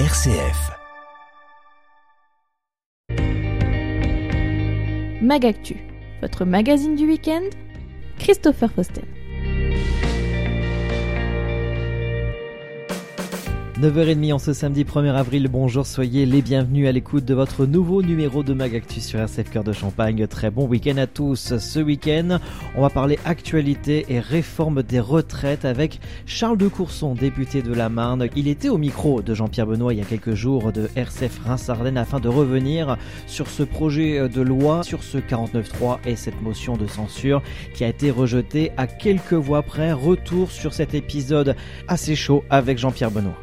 RCF. Magactu, votre magazine du week-end, Christopher Fausten. 9h30 en ce samedi 1er avril, bonjour, soyez les bienvenus à l'écoute de votre nouveau numéro de Magactus sur RCF Cœur de Champagne. Très bon week-end à tous. Ce week-end, on va parler actualité et réforme des retraites avec Charles de Courson, député de la Marne. Il était au micro de Jean-Pierre Benoît il y a quelques jours de RCF Reims-Ardennes afin de revenir sur ce projet de loi, sur ce 49.3 et cette motion de censure qui a été rejetée à quelques voix près. Retour sur cet épisode assez chaud avec Jean-Pierre Benoît.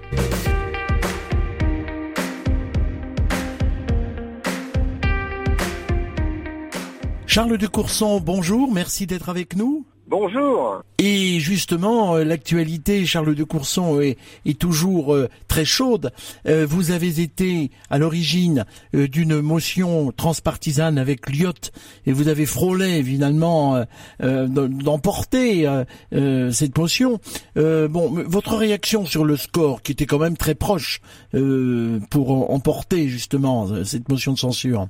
Charles de Courson, bonjour, merci d'être avec nous. Bonjour. Et justement, euh, l'actualité, Charles de Courson, est, est toujours euh, très chaude. Euh, vous avez été à l'origine d'une motion transpartisane avec Lyotte et vous avez frôlé finalement d'emporter cette motion. bon, votre réaction sur le score, qui était quand même très proche pour emporter justement cette motion de censure?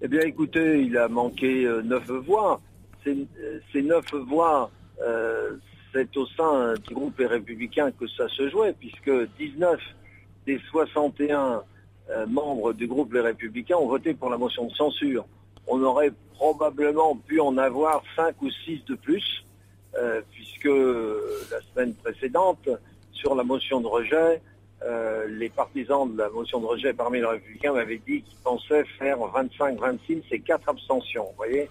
Eh bien, écoutez, il a manqué euh, neuf voix. Ces, ces neuf voix, euh, c'est au sein du groupe Les Républicains que ça se jouait, puisque 19 des 61 euh, membres du groupe Les Républicains ont voté pour la motion de censure. On aurait probablement pu en avoir 5 ou 6 de plus, puisque la semaine précédente, sur la motion de rejet, euh, les partisans de la motion de rejet parmi les républicains m'avaient dit qu'ils pensaient faire 25-26 et 4 abstentions. Vous voyez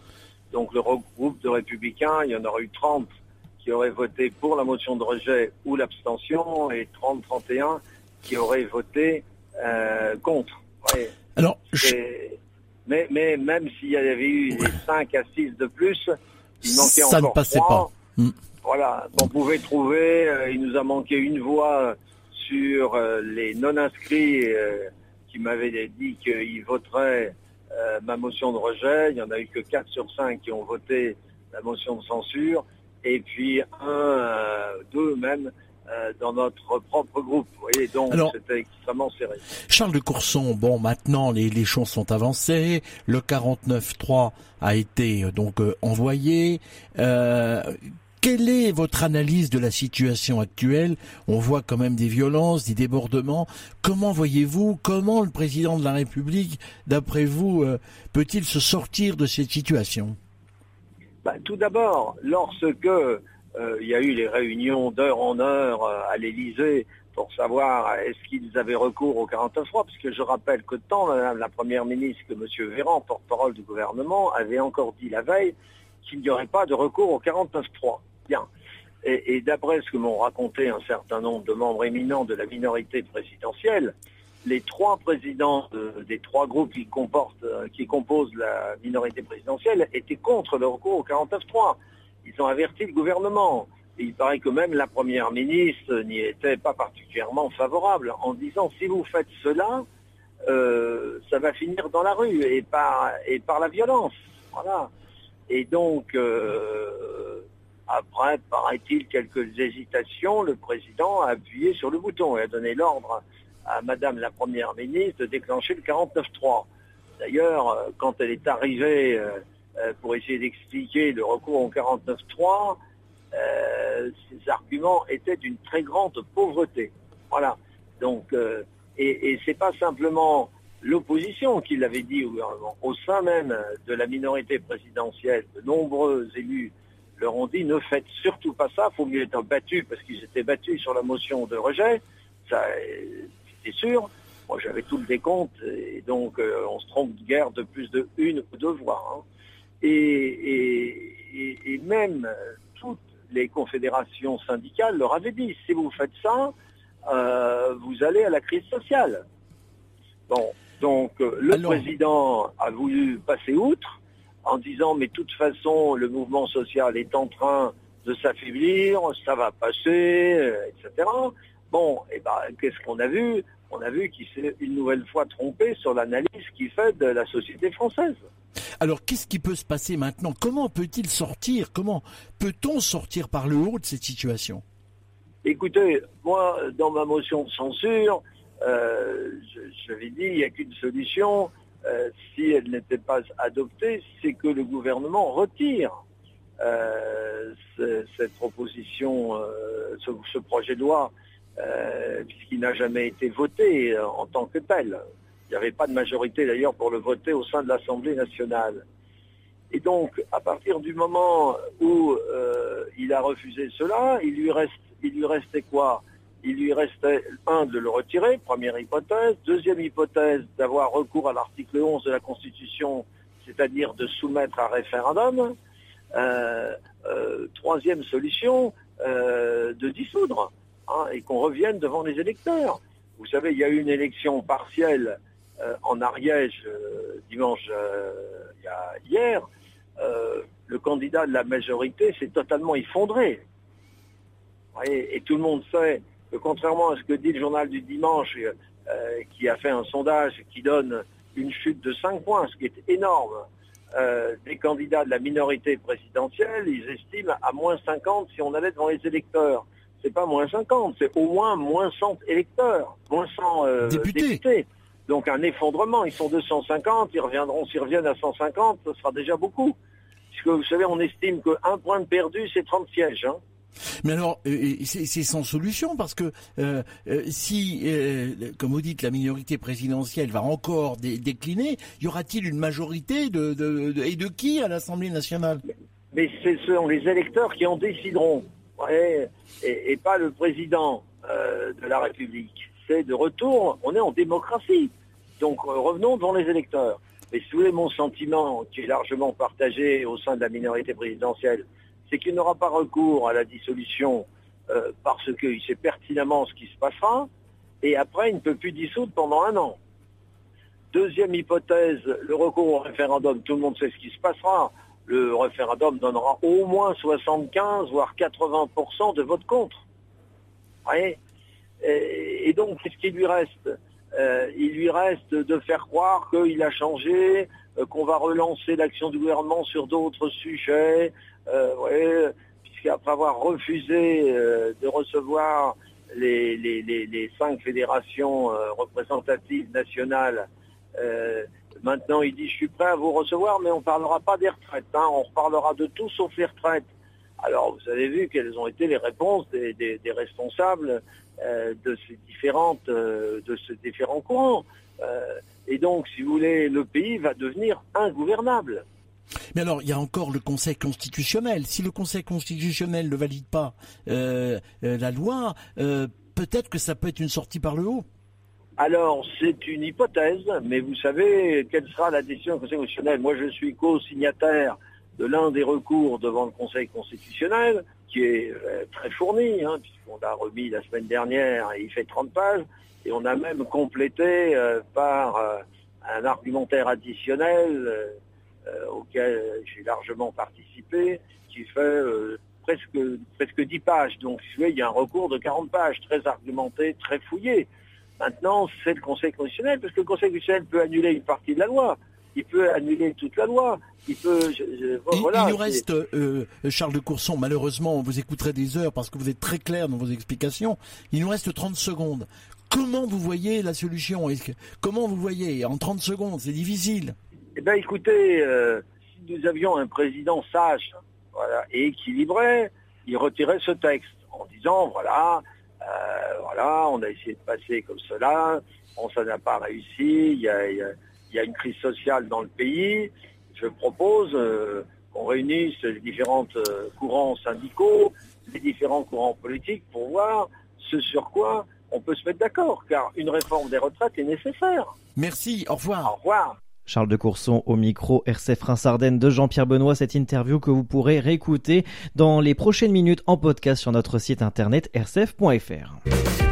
Donc le groupe de républicains, il y en aurait eu 30 qui auraient voté pour la motion de rejet ou l'abstention et 30-31 qui auraient voté euh, contre. Alors, mais, mais même s'il y avait eu les 5 à 6 de plus, il manquait Ça encore ne passait pas. Hmm. Voilà, on pouvait trouver, euh, il nous a manqué une voix sur euh, les non-inscrits euh, qui m'avaient dit qu'ils voteraient euh, ma motion de rejet. Il n'y en a eu que 4 sur 5 qui ont voté la motion de censure. Et puis un, deux même, dans notre propre groupe. Vous voyez, donc c'était extrêmement serré. Charles de Courson, bon, maintenant les, les choses sont avancées. Le 49-3 a été donc envoyé. Quelle est votre analyse de la situation actuelle? On voit quand même des violences, des débordements. Comment voyez-vous, comment le président de la République, d'après vous, euh, peut-il se sortir de cette situation? Bah, Tout d'abord, lorsque euh, il y a eu les réunions d'heure en heure euh, à l'Élysée pour savoir est-ce qu'ils avaient recours au 49.3, parce que je rappelle que tant la Première ministre que M. Véran, porte-parole du gouvernement, avait encore dit la veille qu'il n'y aurait pas de recours au 49.3. Bien. Et, d'après ce que m'ont raconté un certain nombre de membres éminents de la minorité présidentielle, les trois présidents des trois groupes qui, euh, qui composent la minorité présidentielle étaient contre le recours au 49.3. Ils ont averti le gouvernement. Il paraît que même la première ministre n'y était pas particulièrement favorable en disant si vous faites cela, euh, ça va finir dans la rue et par, et par la violence. Voilà. Et donc, euh, après, paraît-il, quelques hésitations, le président a appuyé sur le bouton et a donné l'ordre à Madame la Première ministre de déclencher le 49-3. D'ailleurs, euh, quand elle est arrivée euh, pour essayer d'expliquer le recours au 49-3, ses arguments étaient d'une très grande pauvreté. Voilà. Donc, et, et c'est pas simplement l'opposition qui l'avait dit au gouvernement. Au sein même de la minorité présidentielle, de nombreux élus leur ont dit ne faites surtout pas ça, il faut mieux être battu parce qu'ils étaient battus sur la motion de rejet, ça c'était sûr. Moi j'avais tout le décompte et donc euh, on se trompe de guerre de plus de une ou deux voix. Hein. Et, et, même toutes les confédérations syndicales leur avaient dit si vous faites ça, euh, vous allez à la crise sociale. Bon, donc euh, le président a voulu passer outre en disant mais de toute façon le mouvement social est en train de s'affaiblir, ça va passer, euh, etc. Bon, et eh ben qu'est-ce qu'on a vu? On a vu qu'il s'est une nouvelle fois trompé sur l'analyse qu'il fait de la société française. Alors qu'est-ce qui peut se passer maintenant? Comment peut-il sortir? Comment peut-on sortir par le haut de cette situation? Écoutez, moi, dans ma motion de censure, j'avais dit, il n'y a qu'une solution, si elle n'était pas adoptée, c'est que le gouvernement retire cette proposition, ce, projet de loi, puisqu'il n'a jamais été voté en tant que tel. Il n'y avait pas de majorité d'ailleurs pour le voter au sein de l'Assemblée nationale. Et donc, à partir du moment où euh, il a refusé cela, il lui, reste, il lui restait quoi? Il lui restait, un, de le retirer, première hypothèse. Deuxième hypothèse, d'avoir recours à l'article 11 de la Constitution, c'est-à-dire de soumettre à référendum. Euh, euh, troisième solution, de dissoudre, hein, et qu'on revienne devant les électeurs. Vous savez, il y a eu une élection partielle en Ariège dimanche hier, euh, le candidat de la majorité s'est totalement effondré. Et, tout le monde sait que contrairement à ce que dit le journal du dimanche, euh, qui a fait un sondage qui donne une chute de 5 points, ce qui est énorme, euh, des candidats de la minorité présidentielle, ils estiment à moins 50 si on allait devant les électeurs. C'est pas moins 50, c'est au moins moins 100 électeurs, moins 100 députés. Donc un effondrement, ils sont 250, ils reviendront, s'ils reviennent à 150, ce sera déjà beaucoup. Puisque vous savez, on estime qu'un point de perdu, c'est 30 sièges. Hein. Mais alors, euh, c'est sans solution parce que euh, euh, si, comme vous dites, la minorité présidentielle va encore décliner, y aura-t-il une majorité et de qui à l'Assemblée nationale? Mais ce sont les électeurs qui en décideront, et, pas le président de la République. C'est de retour, on est en démocratie. Donc revenons devant les électeurs. Vous voulez, mon sentiment, qui est largement partagé au sein de la minorité présidentielle, c'est qu'il n'aura pas recours à la dissolution euh, parce qu'il sait pertinemment ce qui se passera, et après, il ne peut plus dissoudre pendant un an. Deuxième hypothèse, le recours au référendum, tout le monde sait ce qui se passera. Le référendum donnera au moins 75, voire 80% de vote contre. Et, et donc, qu'est-ce qui lui reste? Euh, il lui reste de faire croire qu'il a changé, euh, qu'on va relancer l'action du gouvernement sur d'autres sujets, euh, puisqu'après avoir refusé de recevoir les, cinq fédérations représentatives nationales, maintenant il dit je suis prêt à vous recevoir, mais on ne parlera pas des retraites, hein. on reparlera de tout sauf les retraites. Alors vous avez vu quelles ont été les réponses des responsables euh, de ces différentes, euh, de ces différents courants. Euh, et donc, si vous voulez, le pays va devenir ingouvernable. Mais alors, il y a encore le Conseil constitutionnel. Si le Conseil constitutionnel ne valide pas la loi, peut-être que ça peut être une sortie par le haut. Alors, c'est une hypothèse, mais vous savez quelle sera la décision du Conseil constitutionnel Moi, je suis co-signataire de l'un des recours devant le Conseil constitutionnel, qui est euh, très fourni, hein, puisqu'on l'a remis la semaine dernière et il fait 30 pages, et on a même complété euh, par euh, un argumentaire additionnel auquel j'ai largement participé, qui fait presque, presque 10 pages. Donc, il y a un recours de 40 pages, très argumenté, très fouillé. Maintenant, c'est le Conseil constitutionnel, parce que le Conseil constitutionnel peut annuler une partie de la loi il peut annuler toute la loi. Il peut. il, nous reste, euh, Charles de Courson, malheureusement, on vous écouterait des heures parce que vous êtes très clair dans vos explications. Il nous reste 30 secondes. Comment vous voyez la solution? Comment vous voyez? En 30 secondes, c'est difficile. Eh bien, écoutez, euh, si nous avions un président sage voilà, et équilibré, il retirait ce texte en disant, voilà, euh, voilà, on a essayé de passer comme cela, on ça n'a pas réussi, il y a il y a une crise sociale dans le pays. Je propose euh, qu'on réunisse les différents euh, courants syndicaux, les différents courants politiques pour voir ce sur quoi on peut se mettre d'accord, car une réforme des retraites est nécessaire. Merci, au revoir. Au revoir. Charles de Courson au micro RCF Reims Ardennes de Jean-Pierre Benoît, cette interview que vous pourrez réécouter dans les prochaines minutes en podcast sur notre site internet rcf.fr.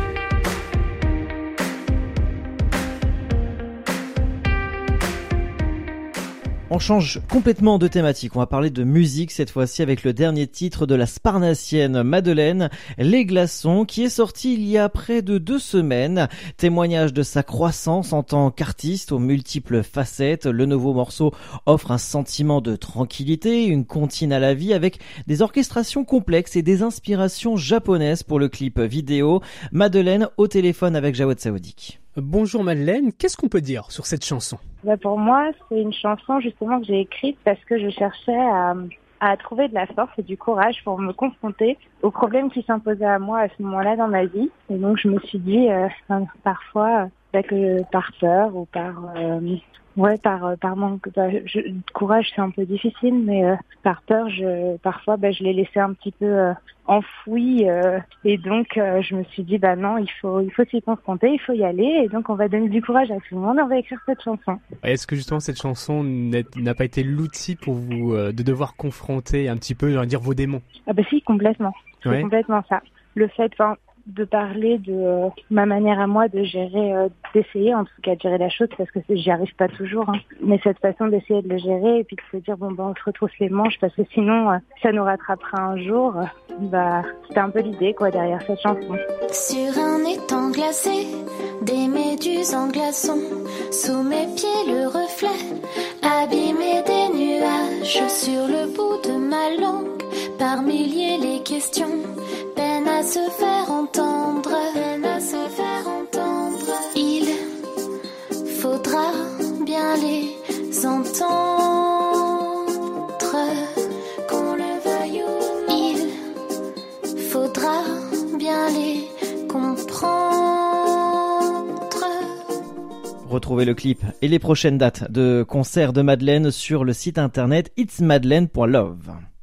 On change complètement de thématique. On va parler de musique cette fois-ci avec le dernier titre de la Sparnassienne Madeleine, Les Glaçons, qui est sorti il y a près de deux semaines. Témoignage de sa croissance en tant qu'artiste aux multiples facettes. Le nouveau morceau offre un sentiment de tranquillité, une comptine à la vie avec des orchestrations complexes et des inspirations japonaises pour le clip vidéo. Madeleine au téléphone avec Jawad Saoudik. Bonjour Madeleine, qu'est-ce qu'on peut dire sur cette chanson? Bah Pour moi, c'est une chanson justement que j'ai écrite parce que je cherchais à, à, trouver de la force et du courage pour me confronter aux problèmes qui s'imposaient à moi à ce moment-là dans ma vie. Et donc je me suis dit euh, parfois que par peur ou par euh, Ouais, par euh, par manque bah, de courage, c'est un peu difficile, mais euh, par peur, je parfois, bah, je l'ai laissé un petit peu euh, enfoui, et donc je me suis dit, bah non, il faut il faut s'y confronter, il faut y aller, et donc on va donner du courage à tout le monde, on va écrire cette chanson. Est-ce que justement cette chanson n'a pas été l'outil pour vous de devoir confronter un petit peu, dire, vos démons? Ah bah si, complètement, c'est complètement ça. Le fait, enfin, de parler de euh, ma manière à moi de gérer, euh, d'essayer en tout cas de gérer la chose parce que j'y arrive pas toujours. Hein. Mais cette façon d'essayer de le gérer et puis de se dire bon ben on se retrousse les manches parce que sinon euh, ça nous rattrapera un jour. bah c'était un peu l'idée quoi derrière cette chanson. Sur un étang glacé, des méduses en glaçons, sous mes pieds le reflet, abîmé des nuages sur le bout de ma langue, par milliers les questions à se faire entendre, à se faire entendre. Il faudra bien les entendre, qu'on le veuille il faudra bien les comprendre. Retrouvez le clip et les prochaines dates de concert de Madeleine sur le site internet itsmadeleine.love.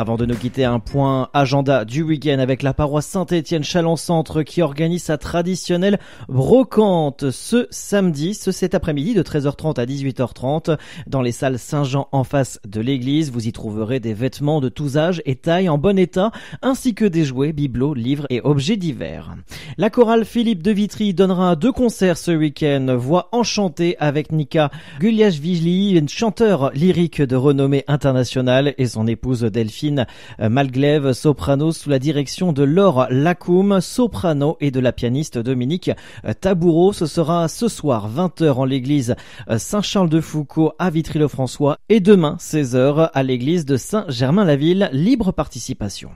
Avant de nous quitter, un point agenda du week-end avec la paroisse Saint-Étienne Chalon-Centre qui organise sa traditionnelle brocante ce samedi, ce cet après-midi de 13h30 à 18h30 dans les salles Saint-Jean en face de l'église. Vous y trouverez des vêtements de tous âges et tailles en bon état ainsi que des jouets, bibelots, livres et objets divers. La chorale Philippe de Vitry donnera deux concerts ce week-end. Voix enchantée avec Nika Guliashvili, une chanteur lyrique de renommée internationale et son épouse Delphine soprano sous la direction de Laure Lacoum, soprano et de la pianiste Dominique Taboureau. Ce sera ce soir 20h en l'église Saint-Charles-de-Foucault à Vitry-le-François et demain 16h à l'église de Saint-Germain-la-Ville. Libre participation.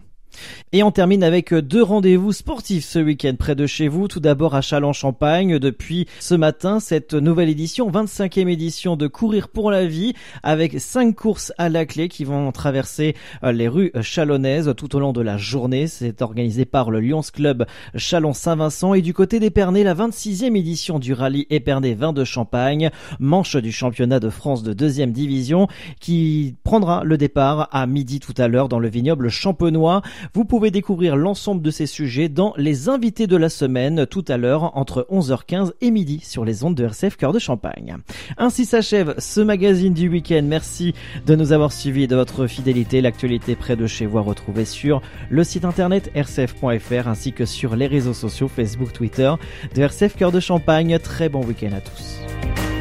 Et on termine avec deux rendez-vous sportifs ce week-end près de chez vous. Tout d'abord à Châlons-Champagne depuis ce matin, cette nouvelle édition, 25e édition de Courir pour la vie avec cinq courses à la clé qui vont traverser euh, les rues chalonnaises tout au long de la journée. C'est organisé par le Lions Club Chalon-Saint-Vincent et du côté d'Épernay, la 26e édition du rallye Épernay Vin de Champagne, manche du championnat de France de deuxième division qui prendra le départ à midi tout à l'heure dans le vignoble champenois. Vous pouvez découvrir l'ensemble de ces sujets dans les invités de la semaine tout à l'heure entre 11h15 et midi sur les ondes de RCF Cœur de Champagne. Ainsi s'achève ce magazine du week-end. Merci de nous avoir suivis et de votre fidélité. L'actualité près de chez vous à retrouver sur le site internet rcf.fr ainsi que sur les réseaux sociaux Facebook, Twitter de RCF Cœur de Champagne. Très bon week-end à tous.